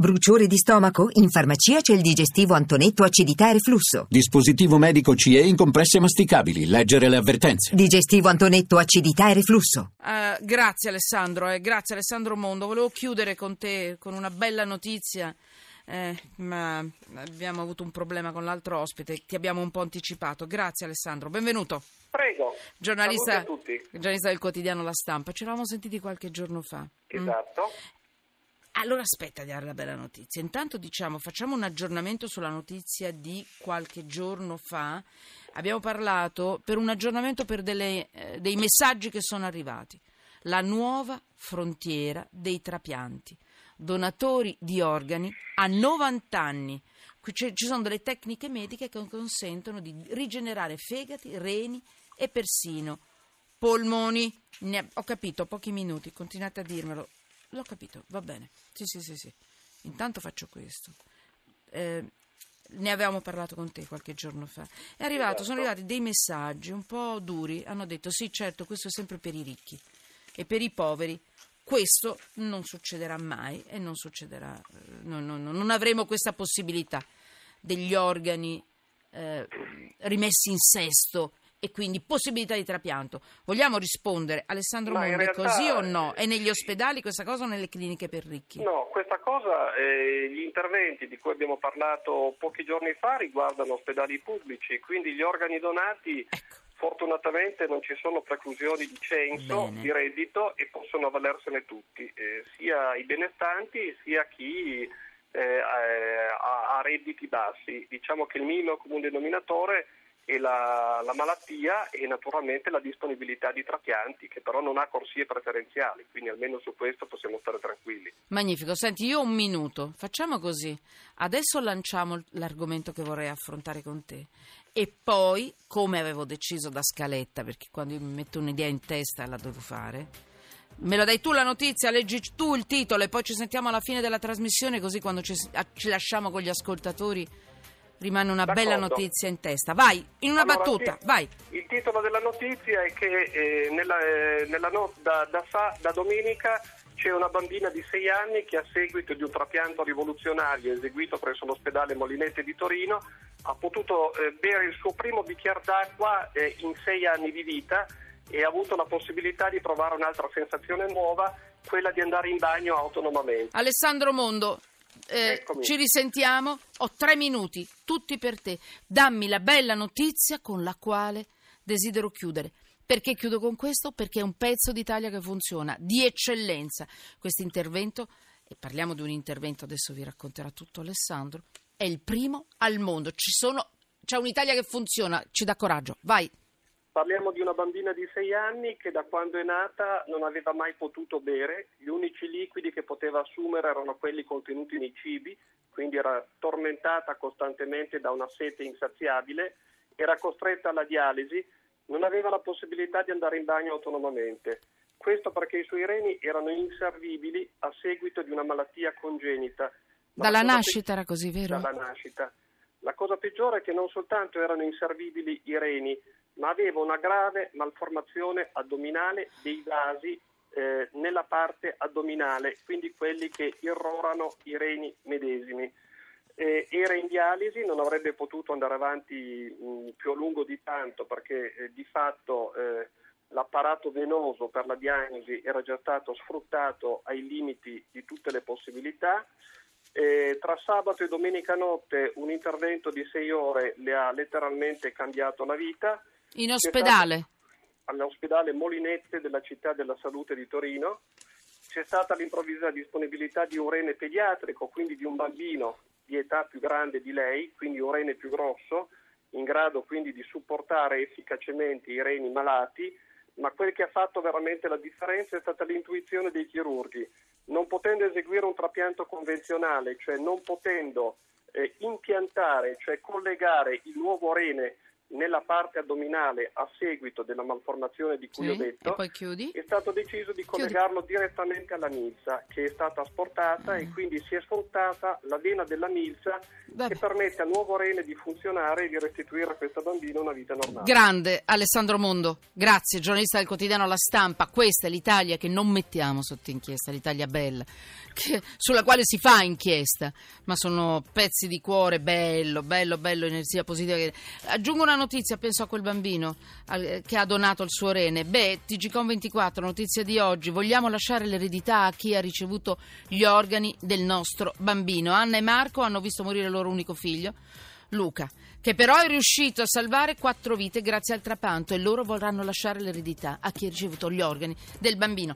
Bruciore di stomaco? In farmacia c'è il digestivo Antonetto acidità e reflusso. Dispositivo medico CE in compresse masticabili. Leggere le avvertenze. Digestivo Antonetto acidità e reflusso. Uh, grazie Alessandro, eh, grazie Alessandro Mondo. Volevo chiudere con te con una bella notizia. Eh, ma abbiamo avuto un problema con l'altro ospite, ti abbiamo un po' anticipato. Grazie Alessandro, benvenuto. Prego. Giornalista, giornalista del quotidiano La Stampa, ci eravamo sentiti qualche giorno fa. Esatto. Mm? Allora aspetta di dare la bella notizia. Intanto diciamo, facciamo un aggiornamento sulla notizia di qualche giorno fa. Abbiamo parlato per un aggiornamento per delle, eh, dei messaggi che sono arrivati. La nuova frontiera dei trapianti. Donatori di organi a 90 anni. Ci sono delle tecniche mediche che consentono di rigenerare fegati, reni e persino polmoni. Ho capito, pochi minuti, continuate a dirmelo. L'ho capito, va bene. Sì, sì, sì, sì. Intanto faccio questo. Eh, ne avevamo parlato con te qualche giorno fa. È arrivato, sono arrivati dei messaggi un po' duri. Hanno detto: sì, certo, questo è sempre per i ricchi e per i poveri. Questo non succederà mai e non succederà. Eh, no, no, no, non avremo questa possibilità degli organi eh, rimessi in sesto e quindi possibilità di trapianto. Vogliamo rispondere, Alessandro Ma realtà, è così o no? È negli ospedali questa cosa o nelle cliniche per ricchi? No, questa cosa, eh, gli interventi di cui abbiamo parlato pochi giorni fa riguardano ospedali pubblici, quindi gli organi donati ecco. fortunatamente non ci sono preclusioni di censo, Bene. di reddito e possono avvalersene tutti, eh, sia i benestanti sia chi eh, ha, ha redditi bassi. Diciamo che il minimo comune denominatore e la, la, malattia e naturalmente la disponibilità di trapianti che però non ha corsie preferenziali, quindi almeno su questo possiamo stare tranquilli. Magnifico, senti io ho un minuto, facciamo così, adesso lanciamo l'argomento che vorrei affrontare con te. E poi, come avevo deciso da scaletta, perché quando io mi metto un'idea in testa la devo fare, me lo dai tu la notizia, leggi tu il titolo e poi ci sentiamo alla fine della trasmissione così quando ci, ci lasciamo con gli ascoltatori rimane una D'accordo. bella notizia in testa. Vai, in una Allora, battuta, sì, vai. Il titolo della notizia è che eh, nella, eh, nella no- da, da, sa- da domenica c'è una bambina di 6 anni che a seguito di un trapianto rivoluzionario eseguito presso l'ospedale Molinette di Torino ha potuto eh, bere il suo primo bicchiere d'acqua eh, in 6 anni di vita e ha avuto la possibilità di provare un'altra sensazione nuova, quella di andare in bagno autonomamente. Alessandro Mondo, eh, ci risentiamo. Ho tre minuti, tutti per te. Dammi la bella notizia con la quale desidero chiudere. Perché chiudo con questo? Perché è un pezzo d'Italia che funziona, di eccellenza. Questo intervento, e parliamo di un intervento, adesso vi racconterà tutto Alessandro, è il primo al mondo. Ci sono, c'è un'Italia che funziona, ci dà coraggio. Vai. Parliamo di una bambina di 6 anni che da quando è nata non aveva mai potuto bere, gli unici liquidi che poteva assumere erano quelli contenuti nei cibi, quindi era tormentata costantemente da una sete insaziabile, era costretta alla dialisi, non aveva la possibilità di andare in bagno autonomamente. Questo perché i suoi reni erano inservibili a seguito di una malattia congenita. Dalla nascita era così, vero? dalla nascita. La cosa peggiore è che non soltanto erano inservibili i reni, ma aveva una grave malformazione addominale dei vasi eh, nella parte addominale, quindi quelli che irrorano i reni medesimi. Eh, era in dialisi, non avrebbe potuto andare avanti mh, più a lungo di tanto perché eh, di fatto eh, l'apparato venoso per la diagnosi era già stato sfruttato ai limiti di tutte le possibilità. Eh, tra sabato e domenica notte un intervento di sei ore le ha letteralmente cambiato la vita. In ospedale. All'ospedale Molinette della città della salute di Torino c'è stata l'improvvisa disponibilità di un rene pediatrico, quindi di un bambino di età più grande di lei, quindi un rene più grosso, in grado quindi di supportare efficacemente i reni malati, ma quel che ha fatto veramente la differenza è stata l'intuizione dei chirurghi. Non potendo eseguire un trapianto convenzionale, cioè non potendo eh, impiantare, cioè collegare il nuovo rene nella parte addominale a seguito della malformazione di cui Sì, ho detto, chiudi? è stato deciso di Chiudi. collegarlo direttamente alla milza che è stata asportata e quindi si è sfruttata la vena della milza Vabbè. che permette al nuovo rene di funzionare e di restituire a questa bambina una vita normale. Grande Alessandro Mondo, grazie, giornalista del quotidiano La Stampa. Questa è l'Italia che non mettiamo sotto inchiesta, l'Italia bella, che- sulla quale si fa inchiesta, ma sono pezzi di cuore bello, bello, bello, energia positiva. che- Aggiungo una notizia, penso a quel bambino al- che ha donato il suo rene. Beh, TGCOM 24, notizia di oggi, vogliamo lasciare l'eredità a chi ha ricevuto gli organi del nostro bambino. Anna e Marco hanno visto morire il loro unico figlio. Luca, che però è riuscito a salvare quattro vite grazie al trapanto e loro vorranno lasciare l'eredità a chi ha ricevuto gli organi del bambino.